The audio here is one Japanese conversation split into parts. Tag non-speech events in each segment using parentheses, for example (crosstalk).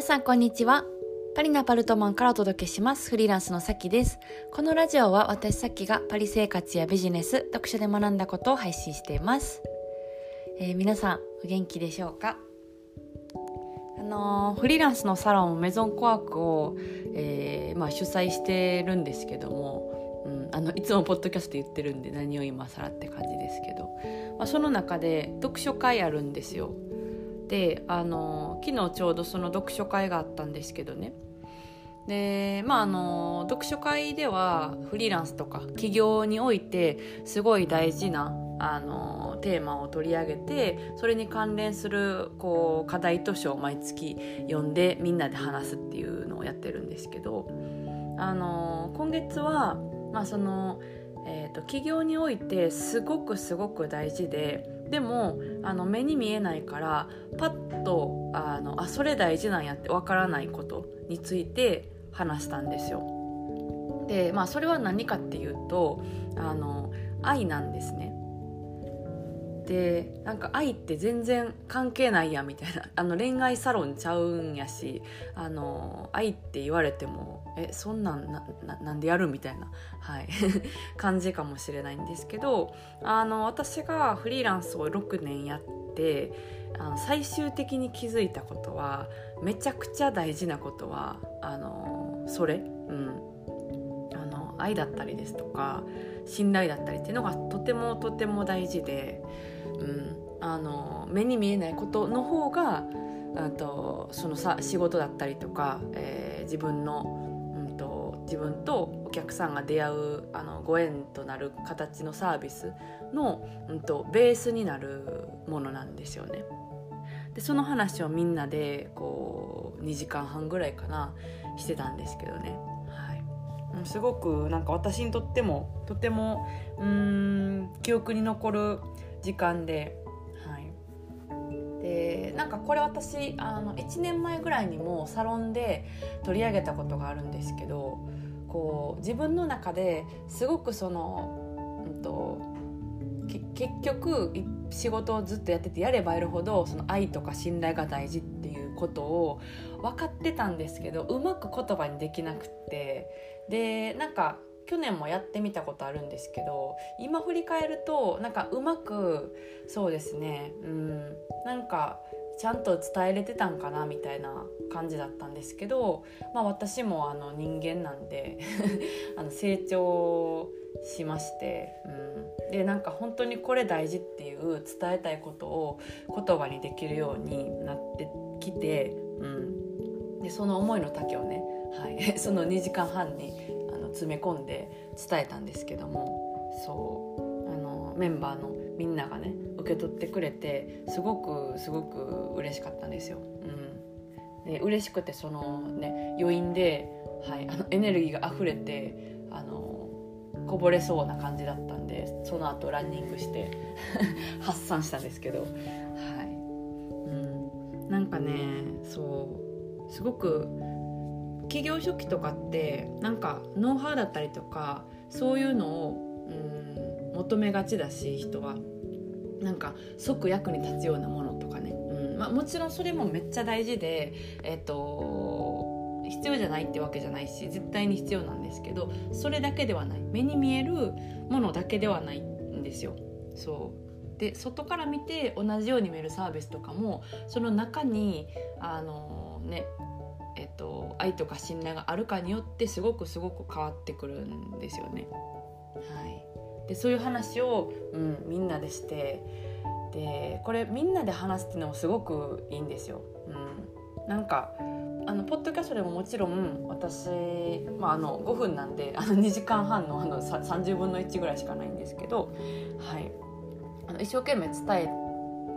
皆さんこんにちは。パリのアパルトマンからお届けします。フリーランスのさきです。このラジオは私さきがパリ生活やビジネス読書で学んだことを配信しています、えー、皆さんお元気でしょうか？あのー、フリーランスのサロンメゾンコワークを、えー、まあ、主催してるんですけども、うん、あのいつもポッドキャストで言ってるんで何を今更って感じですけど、まあ、その中で読書会あるんですよ。であの昨日ちょうどその読書会があったんですけどね。でまああの読書会ではフリーランスとか起業においてすごい大事なあのテーマを取り上げてそれに関連するこう課題図書を毎月読んでみんなで話すっていうのをやってるんですけどあの今月は、まあ、その、えーと起業においてすごくすごく大事ででもあの目に見えないからパッとあのあそれ大事なんやってわからないことについて話したんですよ。でまあそれは何かっていうとあの愛なんですね。でなんか愛って全然関係ないやみたいな。(laughs) あの恋愛サロンちゃうんやしあの愛って言われてもえそんなんなんでやるみたいな、はい、(laughs) 感じかもしれないんですけどあの私がフリーランスを6年やってあの最終的に気づいたことはめちゃくちゃ大事なことはあのそれ、うん、あの愛だったりですとか信頼だったりっていうのがとてもとても大事で。うん、あの目に見えないことの方があとそのさ仕事だったりとか、えー、自分の、うんと、自分とお客さんが出会うあのご縁となる形のサービスの、うんと、ベースになるものなんですよね。でその話をみんなでこう2時間半ぐらいかなしてたんですけどね。すごくなんか私にとってもとてもうん記憶に残る時間で。はいでなんかこれ私あの1年前ぐらいにもサロンで取り上げたことがあるんですけどこう自分の中ですごくその、うんと、結局仕事をずっとやっててやればやるほどその愛とか信頼が大事っていうことを分かってたんですけどうまく言葉にできなくってでなんか去年もやってみたことあるんですけど今振り返るとなんかうまくそうですねうんなんかちゃんと伝えれてたんかなみたいな感じだったんですけど、まあ、私もあの人間なんで (laughs) あの成長しまして、うん、でなんか本当にこれ大事っていう伝えたいことを言葉にできるようになってきて、うん、でその思いの丈をね、はい、(laughs) その2時間半に詰め込んで伝えたんですけどもそうあのメンバーのみんながね受け取ってくれてすごくすごく嬉しかったんですよ。うん、で嬉しくてそのね余韻で、はい、あのエネルギーが溢れてあのこぼれそうな感じだったんでその後ランニングして (laughs) 発散したんですけど、はい、なんかねそうすごく企業初期とかってなんかノウハウだったりとかそういうのをうん求めがちだし人は。なんか即役に立つようなものとかね、うんまあ、もちろんそれもめっちゃ大事で、えっと、必要じゃないってわけじゃないし絶対に必要なんですけどそれだけではない。目に見えるものだけではないんですよ。そう。で外から見て同じように見えるサービスとかもその中にあのねえっと、愛とか信頼があるかによってすごくすごく変わってくるんですよね。はい、でそういう話を、うん、みんなでしてでこれみんなで話すっていうのもすごくいいんですよ。うん、なんかあのポッドキャストでももちろん私、まあ、あの5分なんであの2時間半のあの30分の1ぐらいしかないんですけど、はい、あの一生懸命伝え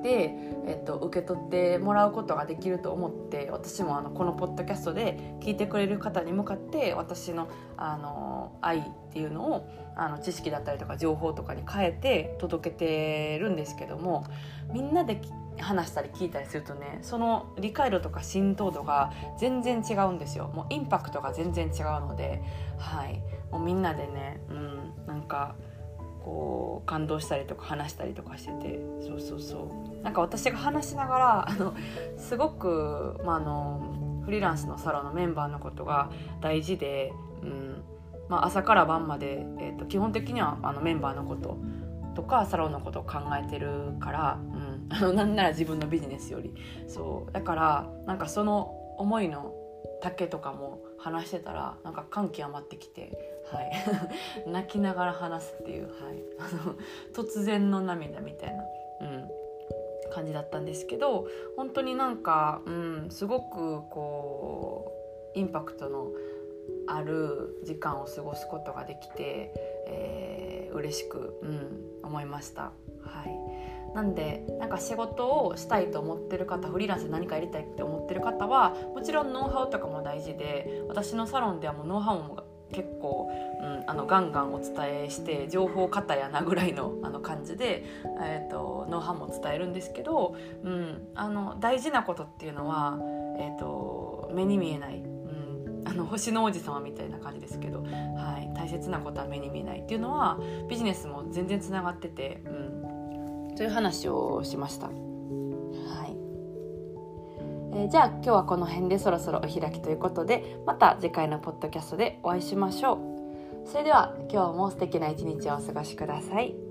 で、えっと、受け取ってもらうことができると思って私もあのこのポッドキャストで聞いてくれる方に向かって私のあの愛っていうのをあの知識だったりとか情報とかに変えて届けてるんですけどもみんなで話したり聞いたりするとねその理解度とか浸透度が全然違うんですよ。もうインパクトが全然違うのではい。もうみんなでねうんなんかこう感動したりとか話したりとかしてて。そうそうそう。なんか私が話しながら (laughs) あのすごく、まあ、あのフリーランスのサロンのメンバーのことが大事で、うん。まあ、朝から晩まで、えーと、基本的にはあのメンバーのこととかサロンのことを考えてるから、うん、なんなら自分のビジネスより。そう。だからなんかその思いの丈とかも話してたらなんか感極まってきて、はい、(laughs) 泣きながら話すっていう、はい、(laughs) 突然の涙みたいな、うん、感じだったんですけど本当になんか、うん、すごくこうインパクトのある時間を過ごすことができて、えー、嬉しく、うん、思いました。はい。なんでなんか仕事をしたいと思ってる方フリーランスで何かやりたいって思ってる方はもちろんノウハウとかも大事で私のサロンではもうノウハウも結構、うん、あのガンガンお伝えして情報型やなぐらいのあの感じで、えーと、ノウハウも伝えるんですけど、うん、あの大事なことっていうのは、えーと、目に見えない、あの星の王子様みたいな感じですけど、はい、大切なことは目に見えないっていうのはビジネスも全然つながってて。うんという話をしました。はいえー、じゃあ今日はこの辺でそろそろお開きということでまた次回のポッドキャストでお会いしましょう。それでは今日も素敵な一日をお過ごしください。